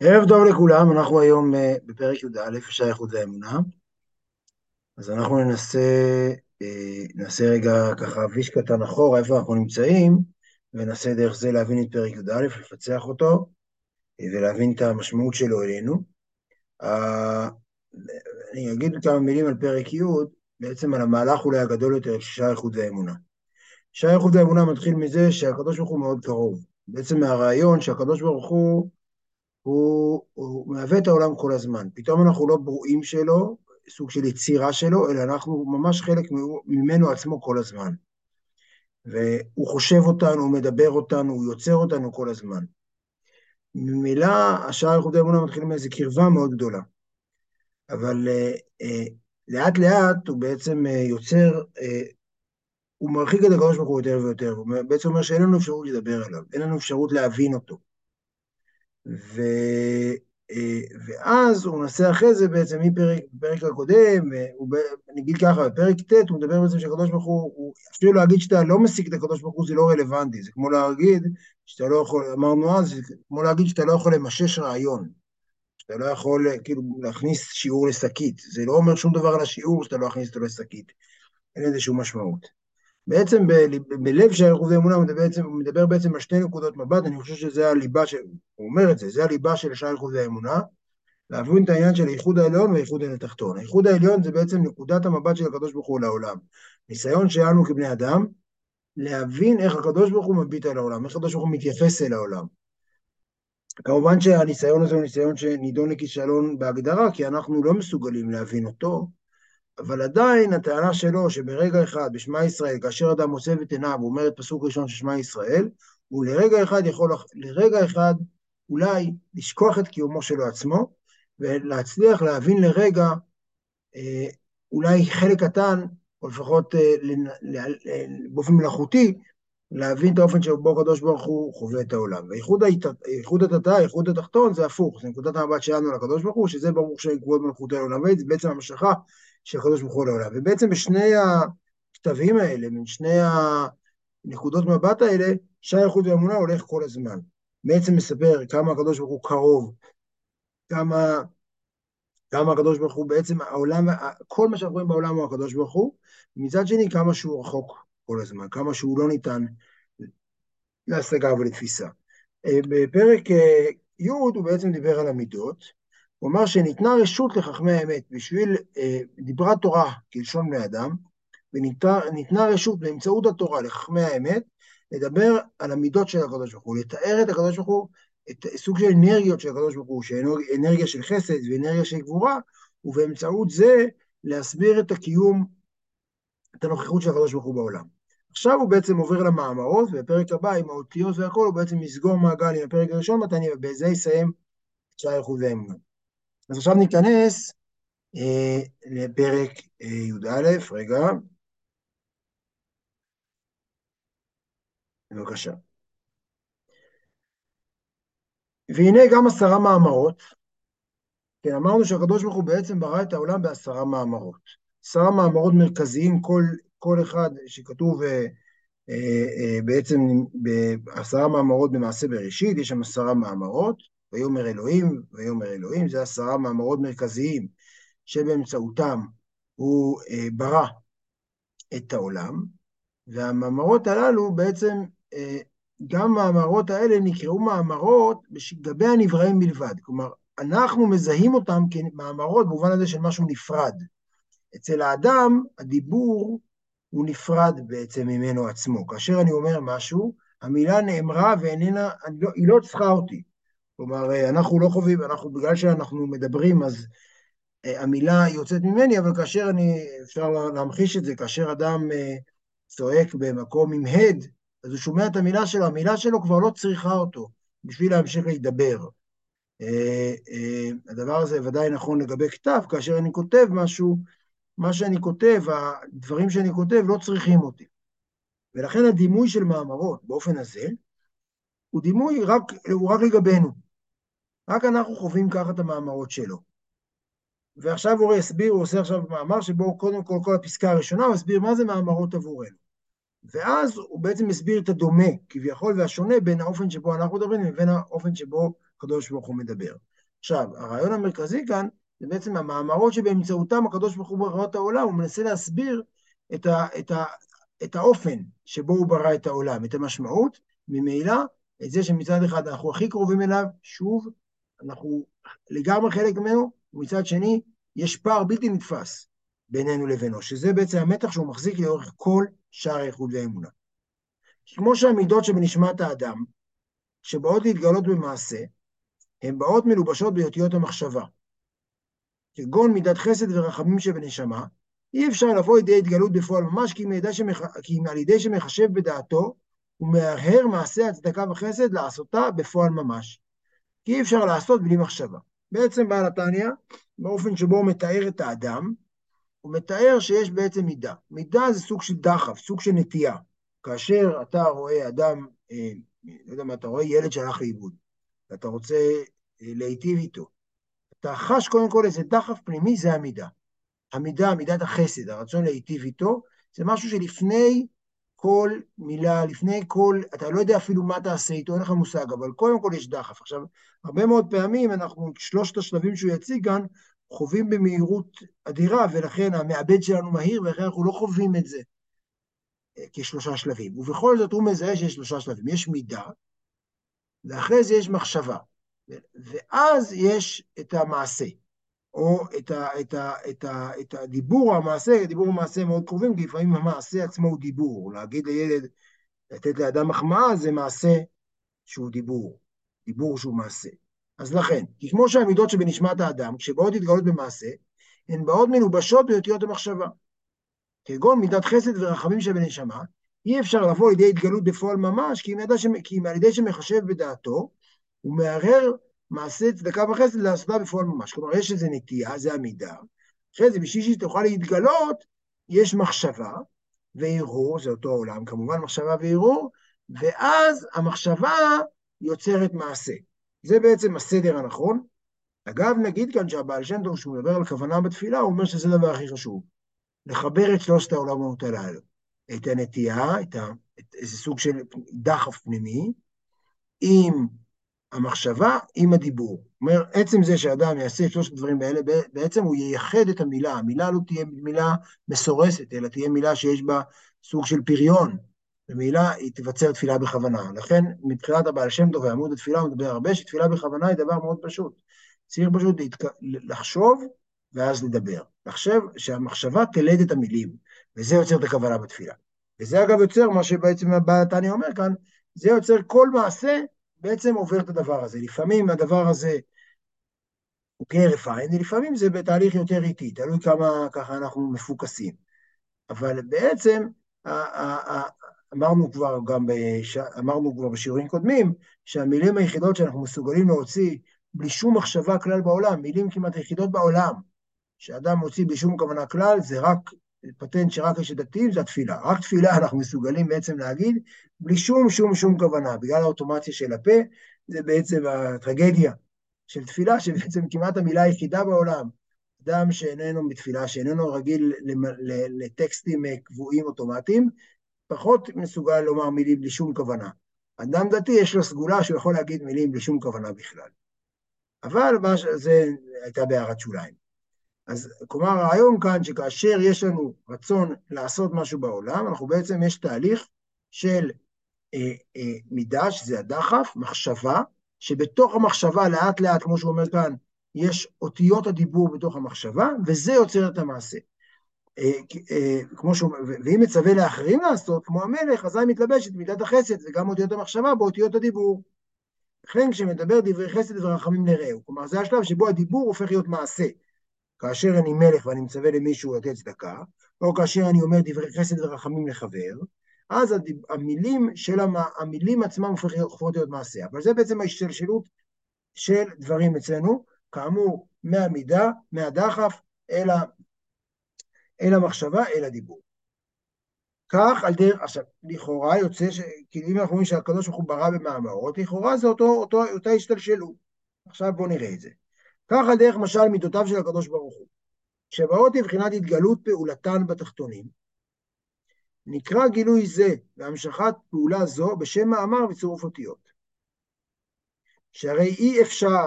ערב טוב לכולם, אנחנו היום אה, בפרק י"א, שייכות לאמונה. אז אנחנו ננסה, אה, ננסה רגע ככה ויש קטן אחורה, איפה אנחנו נמצאים, וננסה דרך זה להבין את פרק י"א, לפצח אותו, אה, ולהבין את המשמעות שלו אלינו. אני אגיד כמה מילים על פרק י', בעצם על המהלך אולי הגדול יותר של שייכות לאמונה. שייכות לאמונה מתחיל מזה שהקדוש ברוך הוא מאוד קרוב. בעצם מהרעיון שהקדוש ברוך הוא הוא, הוא מהווה את העולם כל הזמן. פתאום אנחנו לא ברואים שלו, סוג של יצירה שלו, אלא אנחנו ממש חלק ממנו עצמו כל הזמן. והוא חושב אותנו, הוא מדבר אותנו, הוא יוצר אותנו כל הזמן. ממילא השער ייחודי אמונה מתחיל מאיזו קרבה מאוד גדולה. אבל אה, אה, לאט לאט הוא בעצם אה, יוצר, אה, הוא מרחיק את הקדוש ברוך הוא יותר ויותר, הוא בעצם אומר שאין לנו אפשרות לדבר עליו, אין לנו אפשרות להבין אותו. ו... אה, ואז הוא מנסה אחרי זה בעצם מפרק, בפרק הקודם, הוא, אני אגיד ככה, בפרק ט' הוא מדבר בעצם שהקדוש ברוך הוא, הוא אפילו להגיד שאתה לא משיג את הקדוש ברוך הוא זה לא רלוונטי, זה כמו להגיד שאתה לא יכול, אמרנו אז, זה כמו להגיד שאתה לא יכול למשש רעיון, שאתה לא יכול כאילו להכניס שיעור לשקית, זה לא אומר שום דבר על השיעור שאתה לא מכניס אותו לשקית, אין לזה שום משמעות. בעצם בלב של עירוב האמונה הוא מדבר, בעצם, על שתי נקודות מבט, אני חושב שזה הליבה, של, הוא אומר את זה, זה הליבה של שער עירוב האמונה, להבין את העניין של האיחוד העליון והאיחוד התחתון. האיחוד העליון זה בעצם נקודת המבט של הקדוש ברוך הוא לעולם. ניסיון שלנו כבני אדם, להבין איך הקדוש ברוך הוא מביט על העולם, איך הקדוש ברוך הוא מתייחס אל העולם. כמובן שהניסיון הזה הוא ניסיון שנידון לכישלון בהגדרה, כי אנחנו לא מסוגלים להבין אותו, אבל עדיין הטענה שלו שברגע אחד בשמע ישראל, כאשר אדם מוסב את עיניו, הוא אומר את פסוק ראשון של שמע ישראל, הוא לרגע אחד יכול, לרגע אחד אולי לשכוח את קיומו שלו עצמו, ולהצליח להבין לרגע אה, אולי חלק קטן, או לפחות אה, באופן מלאכותי, להבין את האופן שבו הקדוש ברוך הוא חווה את העולם. והייחוד התתה, הייחוד התחתון, זה הפוך, זה נקודת המבט שלנו לקדוש ברוך הוא, שזה ברור שכבוד מלכות העולם, זה בעצם המשכה של הקדוש ברוך הוא לעולם. ובעצם בשני הכתבים האלה, בין שני הנקודות מבט האלה, שער איכות ואמונה הולך כל הזמן. בעצם מספר כמה הקדוש ברוך הוא קרוב, כמה, כמה הקדוש ברוך הוא בעצם העולם, כל מה שאנחנו רואים בעולם הוא הקדוש ברוך הוא, ומצד שני כמה שהוא רחוק כל הזמן, כמה שהוא לא ניתן להשגה ולתפיסה. אה, בפרק אה, י' הוא בעצם דיבר על המידות, הוא אמר שניתנה רשות לחכמי האמת בשביל אה, דיברה תורה כלשון בני אדם, וניתנה רשות באמצעות התורה לחכמי האמת לדבר על המידות של הקדוש ברוך הוא, לתאר את הקדוש ברוך הוא, את סוג של אנרגיות של הקדוש ברוך הוא, אנרגיה של חסד ואנרגיה של גבורה, ובאמצעות זה להסביר את הקיום, את הנוכחות של הקדוש ברוך הוא בעולם. עכשיו הוא בעצם עובר למאמרות, ובפרק הבא עם האותיות והכל, הוא בעצם יסגור מעגל עם הפרק הראשון מתניה, ובזה יסיים את שער איכות האמונה. אז עכשיו ניכנס אה, לפרק אה, י"א, רגע. בבקשה. והנה גם עשרה מאמרות. כן, אמרנו שהקדוש ברוך הוא בעצם ברא את העולם בעשרה מאמרות. עשרה מאמרות מרכזיים, כל, כל אחד שכתוב אה, אה, אה, בעצם בעשרה מאמרות במעשה בראשית, יש שם עשרה מאמרות. ויאמר אלוהים, ויאמר אלוהים, זה עשרה מאמרות מרכזיים שבאמצעותם הוא אה, ברא את העולם, והמאמרות הללו בעצם, אה, גם המאמרות האלה נקראו מאמרות לגבי הנבראים בלבד. כלומר, אנחנו מזהים אותם כמאמרות במובן הזה של משהו נפרד. אצל האדם, הדיבור הוא נפרד בעצם ממנו עצמו. כאשר אני אומר משהו, המילה נאמרה ואיננה, לא, היא לא צריכה אותי. כלומר, אה, אנחנו לא חווים, אנחנו, בגלל שאנחנו מדברים, אז אה, המילה יוצאת ממני, אבל כאשר אני, אפשר להמחיש את זה, כאשר אדם אה, צועק במקום עם הד, אז הוא שומע את המילה שלו, המילה שלו כבר לא צריכה אותו בשביל להמשיך להידבר. הדבר הזה ודאי נכון לגבי כתב, כאשר אני כותב משהו, מה שאני כותב, הדברים שאני כותב לא צריכים אותי. ולכן הדימוי של מאמרות באופן הזה, הוא דימוי רק, הוא רק לגבינו. רק אנחנו חווים ככה את המאמרות שלו. ועכשיו הוא יסביר, הוא עושה עכשיו מאמר שבו קודם כל, כל הפסקה הראשונה, הוא מסביר מה זה מאמרות עבורנו. ואז הוא בעצם מסביר את הדומה, כביכול, והשונה בין האופן שבו אנחנו מדברים לבין האופן שבו הקדוש ברוך הוא מדבר. עכשיו, הרעיון המרכזי כאן זה בעצם המאמרות שבאמצעותם הקדוש ברוך הוא ברא את העולם, הוא מנסה להסביר את, ה, את, ה, את האופן שבו הוא ברא את העולם, את המשמעות, ממילא את זה שמצד אחד אנחנו הכי קרובים אליו, שוב, אנחנו לגמרי חלק ממנו, ומצד שני, יש פער בלתי נתפס בינינו לבינו, שזה בעצם המתח שהוא מחזיק לאורך כל שער האיחוד והאמונה. כמו שהמידות שבנשמת האדם, שבאות להתגלות במעשה, הן באות מלובשות באותיות המחשבה. כגון מידת חסד ורחמים שבנשמה, אי אפשר לבוא לידי התגלות בפועל ממש, כי, שמח... כי על ידי שמחשב בדעתו, הוא מהרהר מעשה הצדקה וחסד לעשותה בפועל ממש. כי אי אפשר לעשות בלי מחשבה. בעצם בעל התניא, באופן שבו הוא מתאר את האדם, הוא מתאר שיש בעצם מידה. מידה זה סוג של דחף, סוג של נטייה. כאשר אתה רואה אדם, אה, לא יודע מה, אתה רואה ילד שהלך לאיבוד, ואתה רוצה אה, להיטיב איתו, אתה חש קודם כל איזה דחף פנימי, זה המידה. המידה, מידת החסד, הרצון להיטיב איתו, זה משהו שלפני כל מילה, לפני כל, אתה לא יודע אפילו מה תעשה איתו, אין לך מושג, אבל קודם כל יש דחף. עכשיו, הרבה מאוד פעמים אנחנו, שלושת השלבים שהוא יציג כאן, חווים במהירות אדירה, ולכן המעבד שלנו מהיר, ולכן אנחנו לא חווים את זה אה, כשלושה שלבים. ובכל זאת הוא מזהה שיש שלושה שלבים. יש מידה, ואחרי זה יש מחשבה, ואז יש את המעשה. או את, ה, את, ה, את, ה, את הדיבור או המעשה, דיבור ומעשה מאוד קרובים, כי לפעמים המעשה עצמו הוא דיבור. להגיד לילד, לתת לאדם מחמאה זה מעשה שהוא דיבור, דיבור שהוא מעשה. אז לכן, כי כמו שהמידות שבנשמת האדם, כשבאות להתגלות במעשה, הן באות מלובשות באותיות המחשבה. כגון מידת חסד ורחמים שבנשמה, אי אפשר לבוא לידי התגלות בפועל ממש, כי אם, על ידי שמחשב בדעתו, הוא מערער מעשה צדקה וחסד לעשותה בפועל ממש. כלומר, יש איזו נטייה, זה המידה. אחרי זה, בשביל שהיא תוכל להתגלות, יש מחשבה וערעור, זה אותו עולם, כמובן מחשבה וערעור, ואז המחשבה יוצרת מעשה. זה בעצם הסדר הנכון. אגב, נגיד כאן שהבעל שם טוב, כשהוא מדבר על כוונה בתפילה, הוא אומר שזה הדבר הכי חשוב. לחבר את שלושת העולמות הללו. את הנטייה, את, ה, את איזה סוג של דחף פנימי, עם המחשבה עם הדיבור. זאת אומרת, עצם זה שאדם יעשה את שלושת הדברים האלה, בעצם הוא ייחד את המילה. המילה לא תהיה מילה מסורסת, אלא תהיה מילה שיש בה סוג של פריון. ומילה היא תבצר תפילה בכוונה. לכן, מבחינת הבעל שם טוב ועמוד התפילה, הוא מדבר הרבה, שתפילה בכוונה היא דבר מאוד פשוט. צריך פשוט להתק... לחשוב ואז לדבר. לחשב שהמחשבה תלד את המילים, וזה יוצר את הכוונה בתפילה. וזה אגב יוצר מה שבעצם הבעל תניא אומר כאן, זה יוצר כל מעשה בעצם עובר את הדבר הזה. לפעמים הדבר הזה הוא עין, ולפעמים זה בתהליך יותר איטי, תלוי כמה ככה אנחנו מפוקסים. אבל בעצם, אמרנו כבר גם בש... אמרנו כבר בשיעורים קודמים, שהמילים היחידות שאנחנו מסוגלים להוציא בלי שום מחשבה כלל בעולם, מילים כמעט היחידות בעולם, שאדם מוציא בלי שום כוונה כלל, זה רק פטנט שרק יש לדתיים, זה התפילה. רק תפילה אנחנו מסוגלים בעצם להגיד, בלי שום שום שום כוונה. בגלל האוטומציה של הפה, זה בעצם הטרגדיה של תפילה, שבעצם כמעט המילה היחידה בעולם. אדם שאיננו בתפילה, שאיננו רגיל לטקסטים קבועים אוטומטיים, פחות מסוגל לומר מילים בלי שום כוונה. אדם דתי יש לו סגולה שהוא יכול להגיד מילים בלי שום כוונה בכלל. אבל זה הייתה בהערת שוליים. אז כלומר, הרעיון כאן שכאשר יש לנו רצון לעשות משהו בעולם, אנחנו בעצם, יש תהליך של אה, אה, מידה, שזה הדחף, מחשבה, שבתוך המחשבה לאט לאט, כמו שהוא אומר כאן, יש אותיות הדיבור בתוך המחשבה, וזה יוצר את המעשה. אה, אה, כמו שהוא, ואם מצווה לאחרים לעשות, כמו המלך, אזי מתלבשת מידת החסד, וגם אותיות המחשבה באותיות הדיבור. לכן כשמדבר דברי חסד ורחמים לרעהו, כלומר זה השלב שבו הדיבור הופך להיות מעשה. כאשר אני מלך ואני מצווה למישהו לתת צדקה, או כאשר אני אומר דברי חסד ורחמים לחבר, אז המילים של המ... המילים עצמם הופכות להיות מעשה. אבל זה בעצם ההשתלשלות של דברים אצלנו, כאמור, מהמידה, מהדחף, אל, ה... אל המחשבה, אל הדיבור. כך על דרך, עכשיו, לכאורה יוצא, ש... כי אם אנחנו אומרים שהקדוש ברוך הוא ברא במאמרות, לכאורה זה אותו, אותו, אותה השתלשלות. עכשיו בואו נראה את זה. ככה דרך משל מידותיו של הקדוש ברוך הוא. כשבאות מבחינת התגלות פעולתן בתחתונים, נקרא גילוי זה והמשכת פעולה זו בשם מאמר וצירוף אותיות. שהרי אי אפשר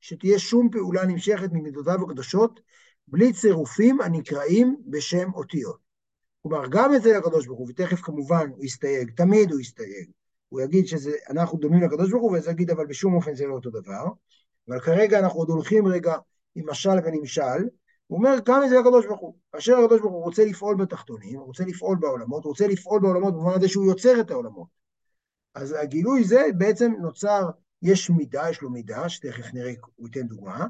שתהיה שום פעולה נמשכת ממידותיו הקדושות בלי צירופים הנקראים בשם אותיות. כלומר, גם אצל הקדוש ברוך הוא, ותכף כמובן הוא יסתייג, תמיד הוא יסתייג. הוא יגיד שאנחנו דומים לקדוש ברוך הוא, וזה יגיד, אבל בשום אופן זה לא אותו דבר. אבל כרגע אנחנו עוד הולכים רגע עם משל ונמשל, הוא אומר, גם אצל הקדוש ברוך הוא. כאשר הקדוש ברוך הוא רוצה לפעול בתחתונים, רוצה לפעול בעולמות, רוצה לפעול בעולמות במובן הזה שהוא יוצר את העולמות. אז הגילוי זה בעצם נוצר, יש מידה, יש לו מידה, שתכף נראה, הוא ייתן דוגמה,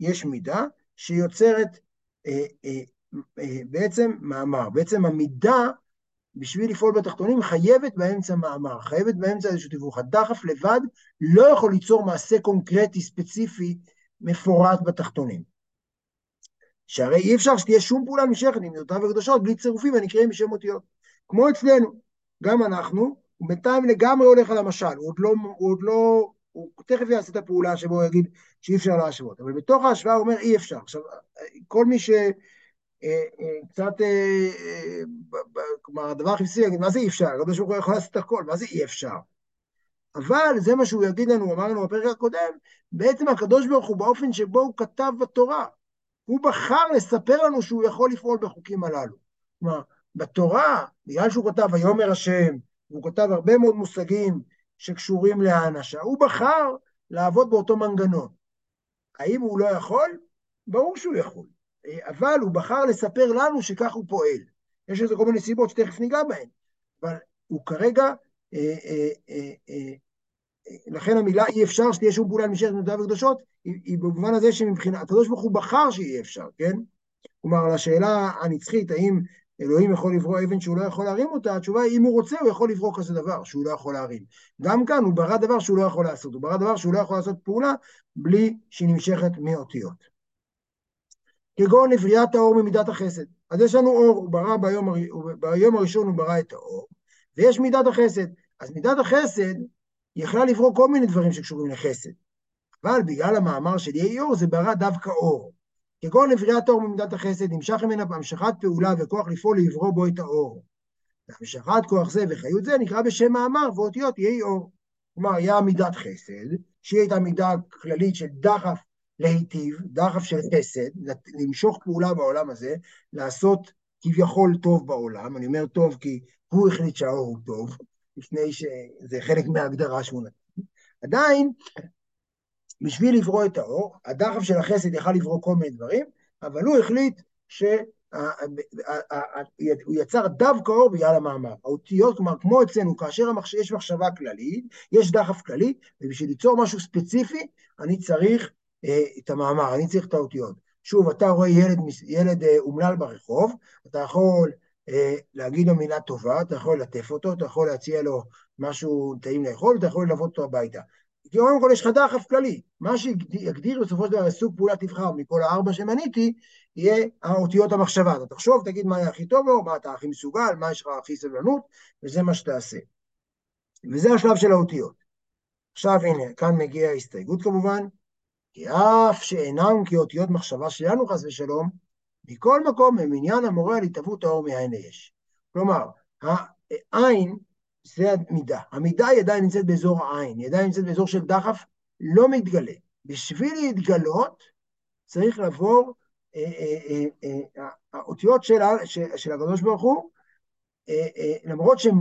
יש מידה שיוצרת אה, אה, אה, בעצם מאמר. בעצם המידה, בשביל לפעול בתחתונים, חייבת באמצע מאמר, חייבת באמצע איזשהו תיווך. הדחף לבד לא יכול ליצור מעשה קונקרטי, ספציפי, מפורט בתחתונים. שהרי אי אפשר שתהיה שום פעולה נמשכת עם מידותיו הקדושות בלי צירופים הנקראים בשם אותיות. כמו אצלנו, גם אנחנו, הוא בינתיים לגמרי הולך על המשל, הוא עוד לא, הוא עוד לא, הוא תכף יעשה את הפעולה שבו הוא יגיד שאי אפשר להשוות, אבל בתוך ההשוואה הוא אומר אי אפשר. עכשיו, כל מי שקצת, אה, אה, אה, כלומר, הדבר הכי בסיסי מה זה אי אפשר? הקדוש ברוך הוא יכול לעשות את הכל, מה זה אי אפשר? אבל זה מה שהוא יגיד לנו, אמר לנו בפרק הקודם, בעצם הקדוש ברוך הוא באופן שבו הוא כתב בתורה, הוא בחר לספר לנו שהוא יכול לפעול בחוקים הללו. כלומר, בתורה, בגלל שהוא כתב ויאמר השם, והוא כתב הרבה מאוד מושגים שקשורים להאנשה, הוא בחר לעבוד באותו מנגנון. האם הוא לא יכול? ברור שהוא יכול. אבל הוא בחר לספר לנו שכך הוא פועל. יש לזה כל מיני סיבות שתכף ניגע בהן. אבל הוא כרגע, אה, אה, אה, אה, לכן המילה אי אפשר שתהיה שום פעולה נמשכת בנותיו הקדושות, היא, היא במובן הזה שמבחינת, הקדוש ברוך הוא בחר שאי אפשר, כן? כלומר, לשאלה הנצחית, האם אלוהים יכול לברוא אבן שהוא לא יכול להרים אותה, התשובה היא, אם הוא רוצה, הוא יכול לברוא כזה דבר שהוא לא יכול להרים. גם כאן הוא ברא דבר שהוא לא יכול לעשות, הוא ברא דבר שהוא לא יכול לעשות פעולה בלי שהיא נמשכת מאותיות. כגון לבריאת האור ממידת החסד. אז יש לנו אור, הוא ברא ביום, ביום הראשון הוא ברא את האור, ויש מידת החסד. אז מידת החסד היא יכלה לברוא כל מיני דברים שקשורים לחסד. אבל בגלל המאמר של יהי אור זה ברא דווקא אור. כגון לבריאת האור ממידת החסד, נמשך ממנה בהמשכת פעולה וכוח לפעול לברוא בו את האור. והמשכת כוח זה וחיות זה נקרא בשם מאמר ואותיות יהי אור. כלומר, היה מידת חסד, שהיא הייתה מידה כללית של דחף להיטיב, דחף של חסד, למשוך פעולה בעולם הזה, לעשות כביכול טוב בעולם. אני אומר טוב כי הוא החליט שהאור הוא טוב, לפני שזה חלק מההגדרה שהוא נתן. עדיין, בשביל לברוא את האור, הדחף של החסד יכל לברוא כל מיני דברים, אבל הוא החליט שהוא יצר דווקא אור בגלל המאמר. האותיות, כלומר, כמו אצלנו, כאשר יש מחשבה כללית, יש דחף כללי, ובשביל ליצור משהו ספציפי, אני צריך את המאמר, אני צריך את האותיות. שוב, אתה רואה ילד, ילד אה, אומלל ברחוב, אתה יכול אה, להגיד לו מילה טובה, אתה יכול ללטף אותו, אתה יכול להציע לו משהו טעים לאכול, אתה יכול ללוות אותו הביתה. קודם כל יש לך דחף כללי. מה שיגדיר בסופו של דבר סוג פעולה תבחר מכל הארבע שמניתי, יהיה האותיות המחשבה. אתה תחשוב, תגיד מה היה הכי טוב לו, מה אתה הכי מסוגל, מה יש לך הכי סבלנות, וזה מה שתעשה. וזה השלב של האותיות. עכשיו הנה, כאן מגיעה ההסתייגות כמובן, כי אף שאינם כאותיות מחשבה שלנו חס ושלום, מכל מקום הם עניין המורה על התהוות האור מאין ליש. כלומר, העין זה המידה. המידה היא עדיין נמצאת באזור העין, היא עדיין נמצאת באזור של דחף לא מתגלה. בשביל להתגלות צריך לעבור אה, אה, אה, האותיות של, של הקדוש ברוך הוא, למרות שהן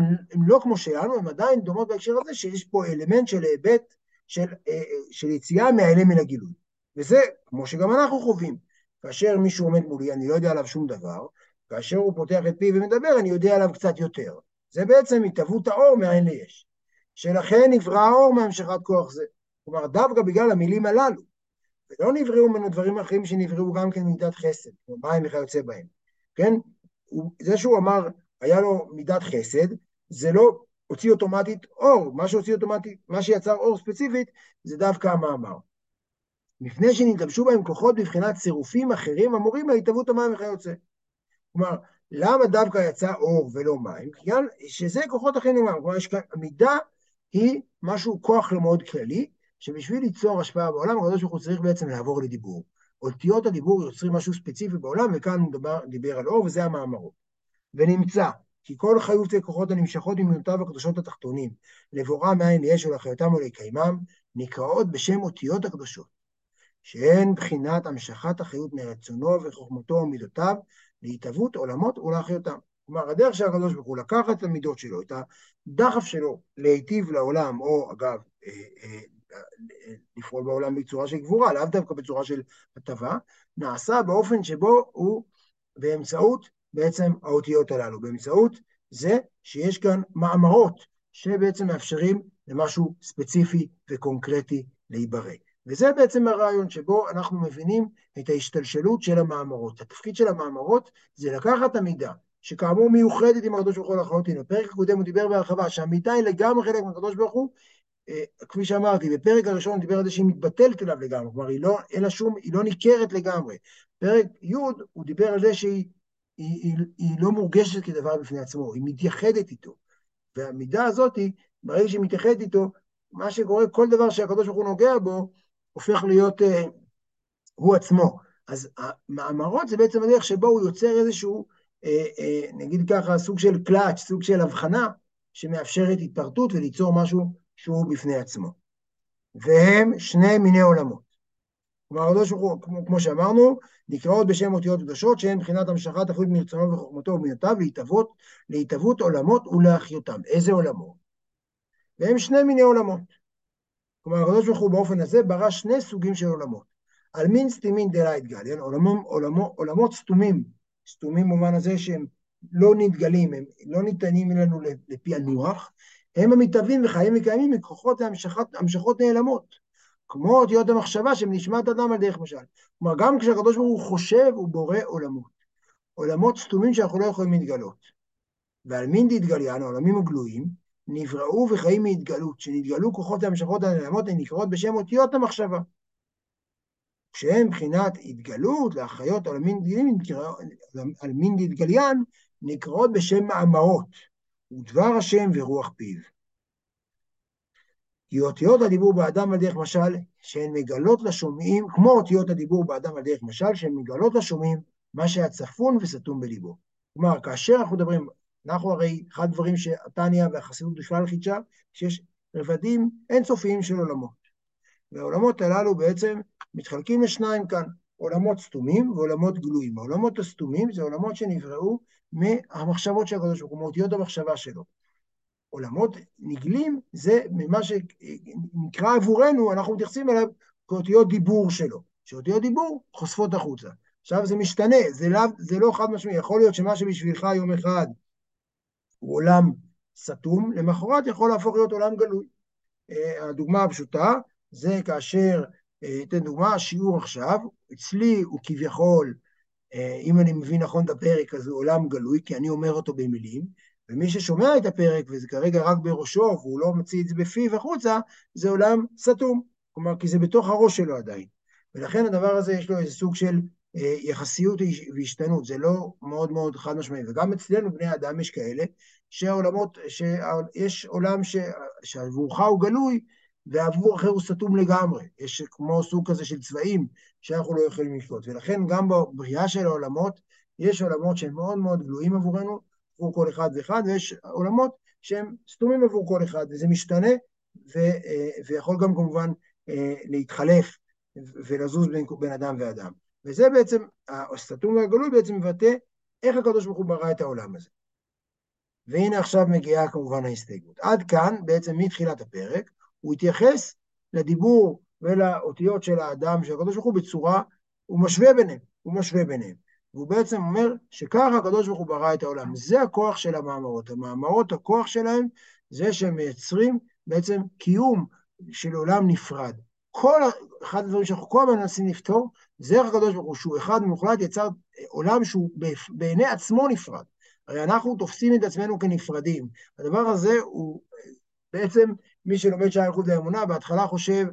לא כמו שלנו, הן עדיין דומות בהקשר הזה, שיש פה אלמנט של היבט של, של יציאה מהאלה מן הגילוי. וזה כמו שגם אנחנו חווים. כאשר מישהו עומד מולי, אני לא יודע עליו שום דבר, כאשר הוא פותח את פיו ומדבר, אני יודע עליו קצת יותר. זה בעצם התהוות האור מאין ליש. שלכן נברא האור מהמשכת כוח זה. כלומר, דווקא בגלל המילים הללו. ולא נבראו ממנו דברים אחרים שנבראו גם כן מידת חסד, כמו מים וכיוצא בהם. כן? זה שהוא אמר, היה לו מידת חסד, זה לא הוציא אוטומטית אור. מה שהוציא אוטומטית, מה שיצר אור ספציפית, זה דווקא המאמר. לפני שנתלבשו בהם כוחות בבחינת צירופים אחרים המורים להתהוות המים וכיוצא. כלומר, למה דווקא יצא אור ולא מים? בגלל שזה כוחות אחרים למים. כלומר, יש כאן, המידה היא משהו, כוח לא מאוד כללי, שבשביל ליצור השפעה בעולם, הקדוש ברוך הוא צריך בעצם לעבור לדיבור. אותיות הדיבור יוצרים משהו ספציפי בעולם, וכאן הוא דיבר על אור, וזה המאמרות. ונמצא כי כל חיות וכוחות הנמשכות ממילותיו הקדושות התחתונים, לבורם מאין ליש ולחיותם ולקיימם, נקראות בשם אותיות הקדושות, שהן בחינת המשכת החיות מרצונו וחוכמתו ומידותיו להתהוות עולמות ולהחיותם. כלומר, הדרך של הקדוש ברוך הוא לקחת את המידות שלו, את הדחף שלו להיטיב לעולם, או אגב, אה, אה, לפעול בעולם בצורה של גבורה, לאו דווקא בצורה של הטבה, נעשה באופן שבו הוא באמצעות בעצם האותיות הללו, באמצעות זה שיש כאן מאמרות שבעצם מאפשרים למשהו ספציפי וקונקרטי להיברא. וזה בעצם הרעיון שבו אנחנו מבינים את ההשתלשלות של המאמרות. התפקיד של המאמרות זה לקחת המידה, שכאמור מיוחדת עם הקדוש ברוך הוא לחלוטין. בפרק הקודם הוא דיבר בהרחבה שהמידה היא לגמרי חלק מהקדוש ברוך הוא, אה, כפי שאמרתי, בפרק הראשון הוא דיבר על זה שהיא מתבטלת אליו לגמרי, כלומר היא לא, אין לה שום, היא לא ניכרת לגמרי. פרק י' הוא דיבר על זה שהיא היא, היא, היא לא מורגשת כדבר בפני עצמו, היא מתייחדת איתו. והמידה הזאת, ברגע שהיא מתייחדת איתו, מה שקורה, כל דבר שהקדוש ברוך הוא נוגע בו, הופך להיות אה, הוא עצמו. אז המאמרות זה בעצם הדרך שבו הוא יוצר איזשהו, אה, אה, נגיד ככה, סוג של קלאץ', סוג של הבחנה, שמאפשרת התפרטות וליצור משהו שהוא בפני עצמו. והם שני מיני עולמות. כלומר, הקדוש ברוך הוא, כמו, כמו שאמרנו, נקראות בשם אותיות קדושות, שהן מבחינת המשכת אחריות מרצונו וחוכמתו ומיותיו, להתהוות, להתהוות עולמות ולהחיותם. איזה עולמות? והם שני מיני עולמות. כלומר, הקדוש ברוך הוא באופן הזה ברא שני סוגים של עולמות. על מין סתימין דלה התגליין, עולמות, עולמות, עולמות סתומים, סתומים במובן הזה שהם לא נתגלים, הם לא ניתנים לנו לפענוח, הם המתהווים וחיים וקיימים מכוחות המשכות נעלמות. כמו אותיות המחשבה שהן נשמת אדם על דרך משל. כלומר, גם כשהקדוש ברוך הוא חושב, הוא בורא עולמות. עולמות סתומים שאנחנו לא יכולים להתגלות. ועל מין דתגליין, העולמים הגלויים, נבראו וחיים מהתגלות, שנתגלו כוחות המשכות הנעלמות, הן נקראות בשם אותיות המחשבה. כשהן מבחינת התגלות להחיות על מין דתגליין, נקראות בשם מאמרות, ודבר השם ורוח פיו. כי אותיות הדיבור באדם על דרך משל, שהן מגלות לשומעים, כמו אותיות הדיבור באדם על דרך משל, שהן מגלות לשומעים מה שהיה צפון וסתום בליבו. כלומר, כאשר אנחנו מדברים, אנחנו הרי, אחד הדברים שהתניא והחסידות בכלל חידשה, שיש רבדים אינסופיים של עולמות. והעולמות הללו בעצם מתחלקים לשניים כאן, עולמות סתומים ועולמות גלויים. העולמות הסתומים זה עולמות שנבראו מהמחשבות של הקדוש ברוך הוא, מאותיות המחשבה שלו. עולמות נגלים, זה ממה שנקרא עבורנו, אנחנו מתייחסים אליו כאותיות דיבור שלו, שאותיות דיבור חושפות החוצה. עכשיו זה משתנה, זה לא, זה לא חד משמעי, יכול להיות שמה שבשבילך יום אחד הוא עולם סתום, למחרת יכול להפוך להיות עולם גלוי. אה, הדוגמה הפשוטה זה כאשר, אה, אתן דוגמה, השיעור עכשיו, אצלי הוא כביכול, אה, אם אני מבין נכון את הפרק, אז הוא עולם גלוי, כי אני אומר אותו במילים, ומי ששומע את הפרק, וזה כרגע רק בראשו, והוא לא מוציא את זה בפיו החוצה, זה עולם סתום. כלומר, כי זה בתוך הראש שלו עדיין. ולכן הדבר הזה יש לו איזה סוג של אה, יחסיות והשתנות, זה לא מאוד מאוד חד משמעי. וגם אצלנו, בני אדם, יש כאלה, שהעולמות, שיש עולם ש, שעבורך הוא גלוי, ועבור אחר הוא סתום לגמרי. יש כמו סוג כזה של צבעים שאנחנו לא יכולים לשלוט. ולכן גם בבריאה של העולמות, יש עולמות שהם מאוד מאוד גלויים עבורנו, עבור כל אחד ואחד, ויש עולמות שהם סתומים עבור כל אחד, וזה משתנה, ו, אה, ויכול גם כמובן אה, להתחלף ולזוז בין, בין אדם ואדם. וזה בעצם, הסתום והגלוי בעצם מבטא איך הקדוש ברוך הוא ברא את העולם הזה. והנה עכשיו מגיעה כמובן ההסתייגות. עד כאן, בעצם מתחילת הפרק, הוא התייחס לדיבור ולאותיות של האדם, של הקדוש ברוך הוא, בצורה, הוא משווה ביניהם, הוא משווה ביניהם. והוא בעצם אומר שככה הקדוש ברוך הוא ברא את העולם. זה הכוח של המאמרות. המאמרות, הכוח שלהם זה שהם מייצרים בעצם קיום של עולם נפרד. כל אחד הדברים שאנחנו כל הזמן מנסים לפתור, זה איך הקדוש ברוך הוא, שהוא אחד מוחלט, יצר עולם שהוא בעיני עצמו נפרד. הרי אנחנו תופסים את עצמנו כנפרדים. הדבר הזה הוא בעצם, מי שלומד שער איכות לאמונה, בהתחלה חושב,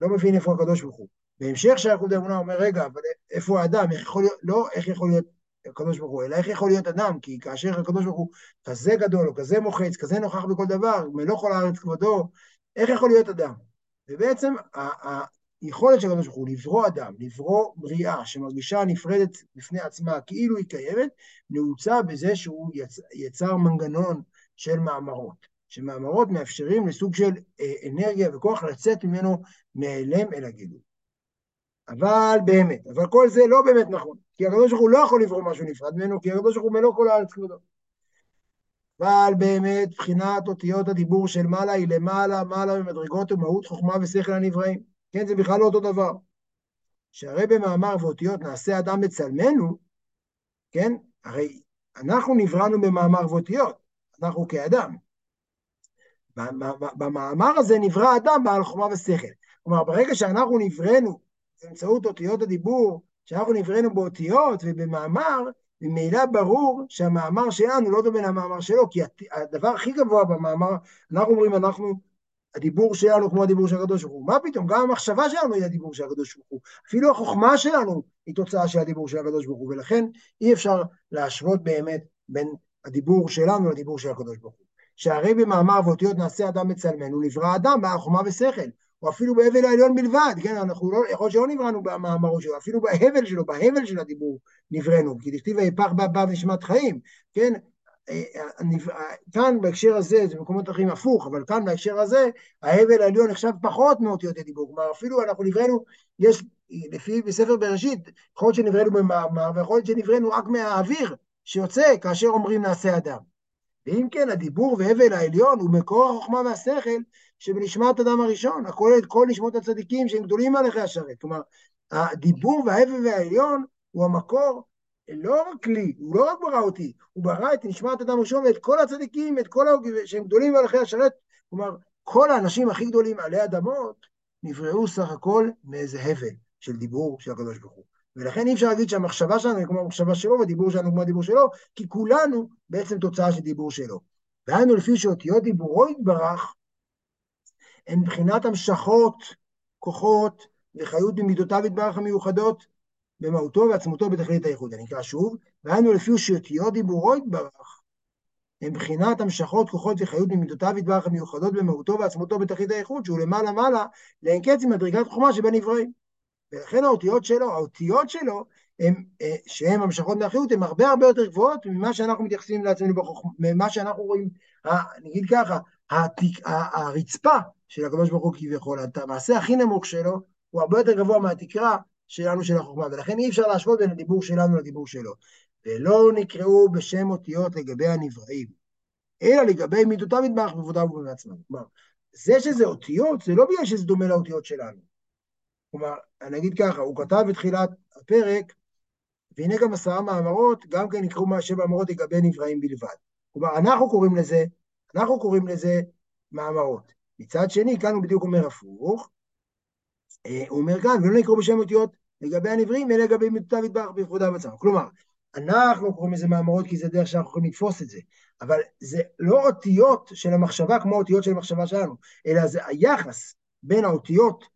לא מבין איפה הקדוש ברוך הוא. בהמשך שהיעקב האמונה אומר, רגע, אבל איפה האדם? איך יכול להיות, לא איך יכול להיות הקדוש ברוך הוא, אלא איך יכול להיות אדם? כי כאשר הקדוש ברוך הוא כזה גדול, או כזה מוחץ, כזה נוכח בכל דבר, מלוא כל הארץ כבודו, איך יכול להיות אדם? ובעצם היכולת של הקדוש ברוך הוא לברוא אדם, לברוא בריאה שמרגישה נפרדת בפני עצמה כאילו היא קיימת, נעוצה בזה שהוא יצ... יצר מנגנון של מאמרות, שמאמרות מאפשרים לסוג של אה, אנרגיה וכוח לצאת ממנו מהיעלם אל הגילוי. אבל באמת, אבל כל זה לא באמת נכון, כי הקדוש ברוך הוא לא יכול לברוא משהו נפרד ממנו, כי הקדוש ברוך הוא מלוא כל הארץ כבודו. אבל באמת, בחינת אותיות הדיבור של מעלה היא למעלה, מעלה במדרגות ומהות חוכמה ושכל הנבראים. כן, זה בכלל לא אותו דבר. שהרי במאמר ואותיות נעשה אדם בצלמנו, כן, הרי אנחנו נבראנו במאמר ואותיות, אנחנו כאדם. במאמר הזה נברא אדם בעל חוכמה ושכל. כלומר, ברגע שאנחנו נבראנו באמצעות אותיות הדיבור, שאנחנו נבראנו באותיות ובמאמר, ממילא ברור שהמאמר שלנו לא דומה למאמר שלו, כי הדבר הכי גבוה במאמר, אנחנו אומרים, אנחנו, הדיבור שלנו כמו הדיבור של הקדוש ברוך הוא. מה פתאום? גם המחשבה שלנו היא הדיבור של הקדוש ברוך הוא. אפילו החוכמה שלנו היא תוצאה של הדיבור של הקדוש ברוך הוא, ולכן אי אפשר להשוות באמת בין הדיבור שלנו לדיבור של הקדוש ברוך הוא. שהרי במאמר ואותיות נעשה אדם בצלמנו, נברא אדם בעל חוכמה ושכל. או אפילו בהבל העליון בלבד, כן, אנחנו לא, יכול להיות שלא נבראנו במאמרו שלו, אפילו בהבל שלו, בהבל של הדיבור נבראנו, כי דכתיב היפח בה בא ונשמת חיים, כן, אה, אה, כאן בהקשר הזה, זה במקומות אחרים הפוך, אבל כאן בהקשר הזה, ההבל העליון נחשב פחות מאותיות הדיבור, כלומר אפילו אנחנו נבראנו, יש, לפי בספר בראשית, יכול להיות שנבראנו במאמר, ויכול להיות שנבראנו רק מהאוויר שיוצא כאשר אומרים נעשה אדם. ואם כן, הדיבור והבל העליון הוא מקור החוכמה והשכל שבנשמת אדם הראשון, הכולל את כל נשמות הצדיקים שהם גדולים עליכי השרת. כלומר, הדיבור וההבל והעליון הוא המקור, לא רק לי, הוא לא רק ברא אותי, הוא ברא את נשמת אדם ראשון ואת כל הצדיקים, את כל שהם גדולים עליכי השרת. כלומר, כל האנשים הכי גדולים עלי אדמות נבראו סך הכל מאיזה הבל של דיבור של הקדוש ברוך הוא. ולכן אי אפשר להגיד שהמחשבה שלנו היא כמו המחשבה שלו והדיבור שלנו כמו הדיבור שלו, כי כולנו בעצם תוצאה של דיבור שלו. דהיינו לפי שאותיות דיבורו יתברך, הן מבחינת המשכות, כוחות וחיות במידותיו יתברך המיוחדות במהותו ועצמותו בתכלית הייחוד. אני אקרא שוב, דהיינו לפי שאותיות דיבורו יתברך, הן מבחינת המשכות, כוחות וחיות במידותיו יתברך המיוחדות במהותו ועצמותו בתכלית הייחוד, שהוא למעלה מעלה לאין קץ עם מדרגת חוכמה שבין עבריים. ולכן האותיות שלו, האותיות שלו, הם, אה, שהן המשכות מהחיות, הן הרבה הרבה יותר גבוהות ממה שאנחנו מתייחסים לעצמנו בחוכמה, ממה שאנחנו רואים, נגיד ככה, הרצפה של הקדוש ברוך הוא כביכול, המעשה הכי נמוך שלו, הוא הרבה יותר גבוה מהתקרה שלנו של החוכמה, ולכן אי אפשר להשוות בין הדיבור שלנו לדיבור שלו. ולא נקראו בשם אותיות לגבי הנבראים, אלא לגבי מידותיו יתברך בכבודיו ובעצמם. זה שזה אותיות, זה לא בגלל שזה דומה לאותיות שלנו. כלומר, אני אגיד ככה, הוא כתב בתחילת הפרק, והנה גם עשרה מאמרות, גם כן נקראו מהשם מאמרות לגבי נבראים בלבד. כלומר, אנחנו קוראים לזה, אנחנו קוראים לזה מאמרות. מצד שני, כאן הוא בדיוק אומר הפוך, אה, הוא אומר כאן, ולא נקראו בשם אותיות לגבי הנבראים, אלא לגבי מידותיו יתברך בכבודיו עצמם. כלומר, אנחנו קוראים לזה מאמרות כי זה דרך שאנחנו יכולים לתפוס את זה, אבל זה לא אותיות של המחשבה כמו אותיות של המחשבה שלנו, אלא זה היחס בין האותיות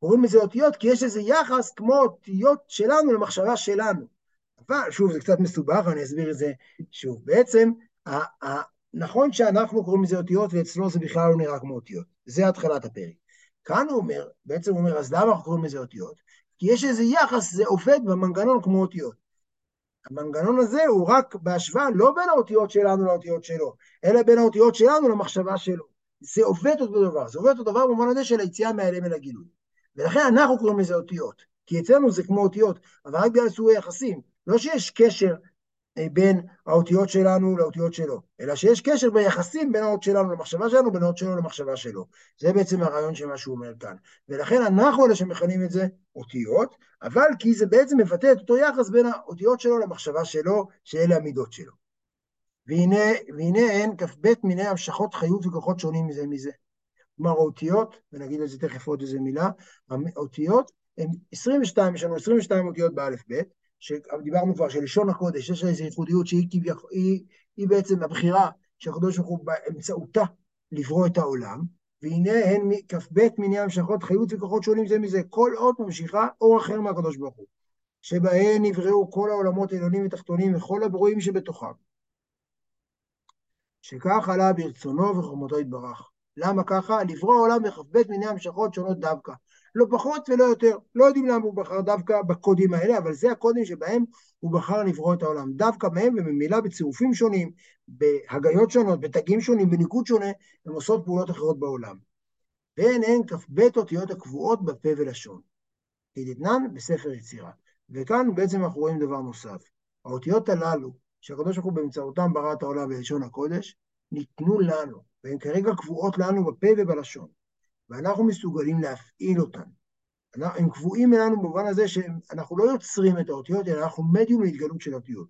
קוראים לזה אותיות כי יש איזה יחס כמו אותיות שלנו למחשבה שלנו. אבל שוב, זה קצת מסובך, אני אסביר את זה שוב. בעצם, נכון שאנחנו קוראים לזה אותיות ואצלו זה בכלל לא נראה כמו אותיות. זה התחלת הפרק. כאן הוא אומר, בעצם הוא אומר, אז למה אנחנו קוראים לזה אותיות? כי יש איזה יחס, זה עובד במנגנון כמו אותיות. המנגנון הזה הוא רק בהשוואה לא בין האותיות שלנו לאותיות שלו, אלא בין האותיות שלנו למחשבה שלו. זה עובד אותו דבר, זה עובד אותו דבר במובן הזה של היציאה מהאלם אל הגילוי. ולכן אנחנו קוראים לזה אותיות, כי אצלנו זה כמו אותיות, אבל רק בגלל סוגי יחסים. לא שיש קשר אה, בין האותיות שלנו לאותיות שלו, אלא שיש קשר ביחסים בין האות שלנו למחשבה שלנו, בין האות שלו למחשבה שלו. זה בעצם הרעיון של מה שהוא אומר כאן. ולכן אנחנו אלה שמכנים את זה אותיות, אבל כי זה בעצם מבטא את אותו יחס בין האותיות שלו למחשבה שלו, שאלה המידות שלו. והנה, והנה הן כ"ב מיני המשכות חיות וכוחות שונים מזה מזה. כלומר האותיות, ונגיד על זה תכף עוד איזה מילה, האותיות הן 22, יש לנו 22 אותיות באלף בית, שדיברנו כבר שלשון הקודש, יש לה איזו ייחודיות שהיא כביכול, היא, היא בעצם הבחירה שהקדוש ברוך הוא באמצעותה לברוא את העולם, והנה הן כ"ב מיני המשכות חיות וכוחות שונים זה מזה, כל אות ממשיכה אור אחר מהקדוש ברוך הוא, שבהן נבראו כל העולמות העליונים ותחתונים וכל הברואים שבתוכם. שכך עלה ברצונו וחומותו יתברך. למה ככה? לברוא העולם בכ"ב מיני המשכות שונות דווקא. לא פחות ולא יותר. לא יודעים למה הוא בחר דווקא בקודים האלה, אבל זה הקודים שבהם הוא בחר לברוא את העולם. דווקא מהם, וממילא בצירופים שונים, בהגיות שונות, בתגים שונים, בניקוד שונה, הם עושות פעולות אחרות בעולם. והן הן כ"ב אותיות הקבועות בפה ולשון. כדתנן בספר יצירה. וכאן בעצם אנחנו רואים דבר נוסף. האותיות הללו, שהקדוש ברוך הוא באמצעותם ברא את העולם בלשון הקודש, ניתנו לנו, והן כרגע קבועות לנו בפה ובלשון, ואנחנו מסוגלים להפעיל אותן. הם קבועים אלינו במובן הזה שאנחנו לא יוצרים את האותיות, אלא אנחנו מדיום להתגלות של האותיות.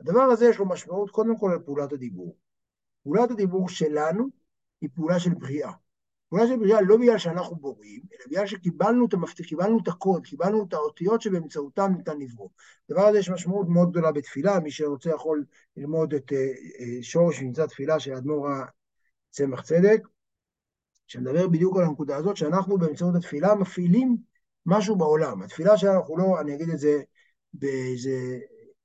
הדבר הזה יש לו משמעות קודם כל על פעולת הדיבור. פעולת הדיבור שלנו היא פעולה של בריאה. פעולה של בריאה לא בגלל שאנחנו בוראים, אלא בגלל שקיבלנו את המפתח, קיבלנו את הקוד, קיבלנו את האותיות שבאמצעותם ניתן לברוא. לדבר הזה יש משמעות מאוד גדולה בתפילה, מי שרוצה יכול ללמוד את uh, שורש שנמצא תפילה של אדמו"ר צמח צדק, שמדבר בדיוק על הנקודה הזאת, שאנחנו באמצעות התפילה מפעילים משהו בעולם. התפילה שלנו, לא, אני אגיד את זה באיזה,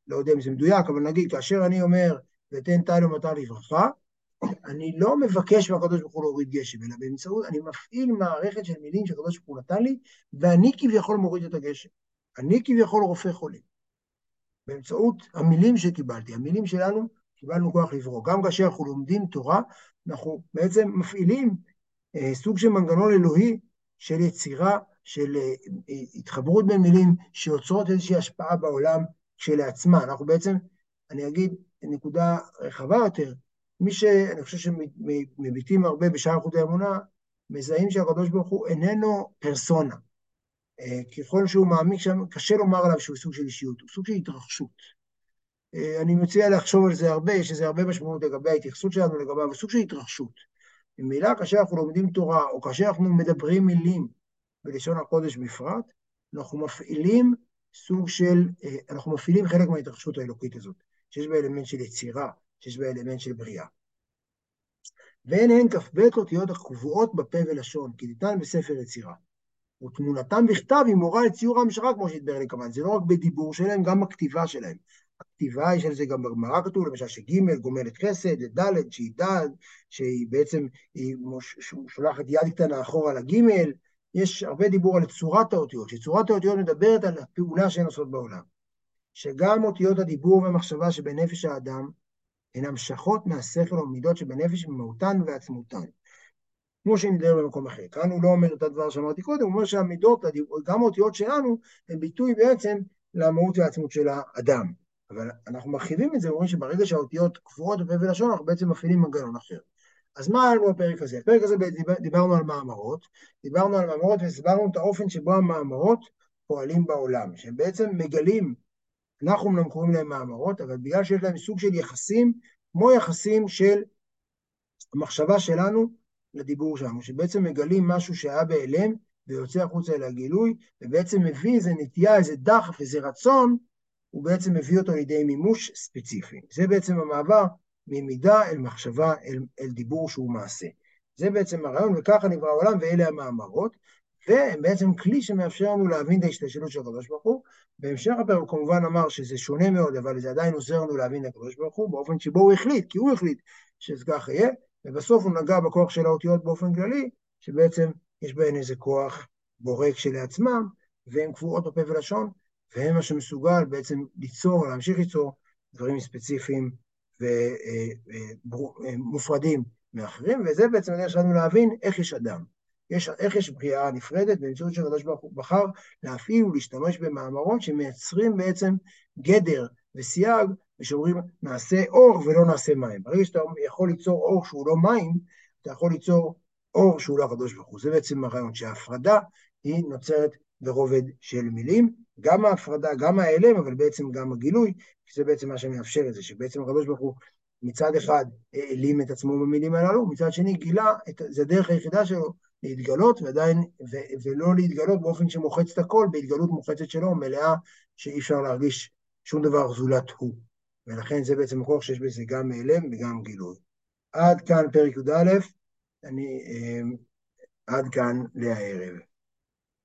לא יודע אם זה מדויק, אבל נגיד, כאשר אני אומר, ותן טל ומטר לברכה, אני לא מבקש מהקדוש ברוך הוא להוריד גשם, אלא באמצעות, אני מפעיל מערכת של מילים שהקדוש ברוך הוא נתן לי, ואני כביכול מוריד את הגשם. אני כביכול רופא חולים. באמצעות המילים שקיבלתי, המילים שלנו, קיבלנו כוח לברוא. גם כאשר אנחנו לומדים תורה, אנחנו בעצם מפעילים אה, סוג של מנגנון אלוהי של יצירה, של אה, אה התחברות בין מילים שיוצרות איזושהי השפעה בעולם כשלעצמה. אנחנו בעצם, אני אגיד נקודה רחבה יותר, מי שאני חושב שמביטים הרבה בשער חוטי אמונה, מזהים שהקדוש ברוך הוא איננו פרסונה. אה, ככל שהוא מעמיק שם, קשה לומר עליו שהוא סוג של אישיות, הוא סוג של התרחשות. אה, אני מציע לחשוב על זה הרבה, יש לזה הרבה משמעות לגבי ההתייחסות שלנו לגביו, סוג של התרחשות. ממילא כאשר אנחנו לומדים תורה, או כאשר אנחנו מדברים מילים בלשון הקודש בפרט, אנחנו מפעילים סוג של, אה, אנחנו מפעילים חלק מההתרחשות האלוקית הזאת, שיש בה אלמנט של יצירה, שיש בה אלמנט של בריאה. והן הן כ"ב אותיות הקבועות בפה ולשון, כי ניתן בספר יצירה. ותמונתם בכתב היא מורה לציור ההמשכה, כמו שהתברר לי כמובן. זה לא רק בדיבור שלהם, גם בכתיבה שלהם. הכתיבה, יש על זה גם בגמרא כתוב, למשל שג' גומלת חסד, ד' שהיא ד', שהיא בעצם, היא שולחת יד קטנה אחורה לג', יש הרבה דיבור על צורת האותיות, שצורת האותיות מדברת על הפעולה שהן עושות בעולם. שגם אותיות הדיבור והמחשבה שבנפש האדם, הן המשכות מהשכל ומידות שבנפש ממהותן ועצמותן. כמו שנדבר במקום אחר. כאן הוא לא אומר את הדבר שאמרתי קודם, הוא אומר שהמידות, גם האותיות שלנו, הן ביטוי בעצם למהות והעצמות של האדם. אבל אנחנו מרחיבים את זה, אומרים שברגע שהאותיות קבועות בפה ולשון, אנחנו בעצם מפעילים מנגנון אחר. אז מה היה לנו בפרק הזה? בפרק הזה דיברנו על מאמרות, דיברנו על מאמרות והסברנו את האופן שבו המאמרות פועלים בעולם, שהם בעצם מגלים אנחנו אומנם קוראים להם מאמרות, אבל בגלל שיש להם סוג של יחסים, כמו יחסים של המחשבה שלנו לדיבור שלנו, שבעצם מגלים משהו שהיה בהיעלם ויוצא החוצה אל הגילוי, ובעצם מביא איזה נטייה, איזה דחף, איזה רצון, הוא בעצם מביא אותו לידי מימוש ספציפי. זה בעצם המעבר ממידה אל מחשבה, אל, אל דיבור שהוא מעשה. זה בעצם הרעיון, וככה נברא העולם, ואלה המאמרות. והם בעצם כלי שמאפשר לנו להבין את ההשתלשלות של הקדוש ברוך הוא. בהמשך הפרק הוא כמובן אמר שזה שונה מאוד, אבל זה עדיין עוזר לנו להבין את הקדוש ברוך הוא באופן שבו הוא החליט, כי הוא החליט שזה כך יהיה, ובסוף הוא נגע בכוח של האותיות באופן כללי, שבעצם יש בהן איזה כוח בורא כשלעצמם, והן קבועות בפה ולשון, והן מה שמסוגל בעצם ליצור, להמשיך ליצור דברים ספציפיים ומופרדים מאחרים, וזה בעצם הדרך שלנו להבין איך יש אדם. יש, איך יש בריאה נפרדת באמצעות שהקדוש ברוך הוא בחר להפעיל ולהשתמש במאמרות שמייצרים בעצם גדר וסייג, ושאומרים נעשה אור ולא נעשה מים. ברגע שאתה יכול ליצור אור שהוא לא מים, אתה יכול ליצור אור שהוא לא הקדוש ברוך הוא. זה בעצם הרעיון, שההפרדה היא נוצרת ברובד של מילים, גם ההפרדה, גם ההיעלם, אבל בעצם גם הגילוי, כי זה בעצם מה שמאפשר את זה, שבעצם הקדוש ברוך הוא מצד אחד העלים את עצמו במילים הללו, מצד שני גילה, את, זה הדרך היחידה שלו להתגלות, ועדיין, ו, ולא להתגלות באופן שמוחץ את הכל, בהתגלות מוחצת שלו, מלאה, שאי אפשר להרגיש שום דבר זולת הוא. ולכן זה בעצם הכוח שיש בזה גם העלם וגם גילוי. עד כאן פרק י"א, אני, אה, עד כאן להערב.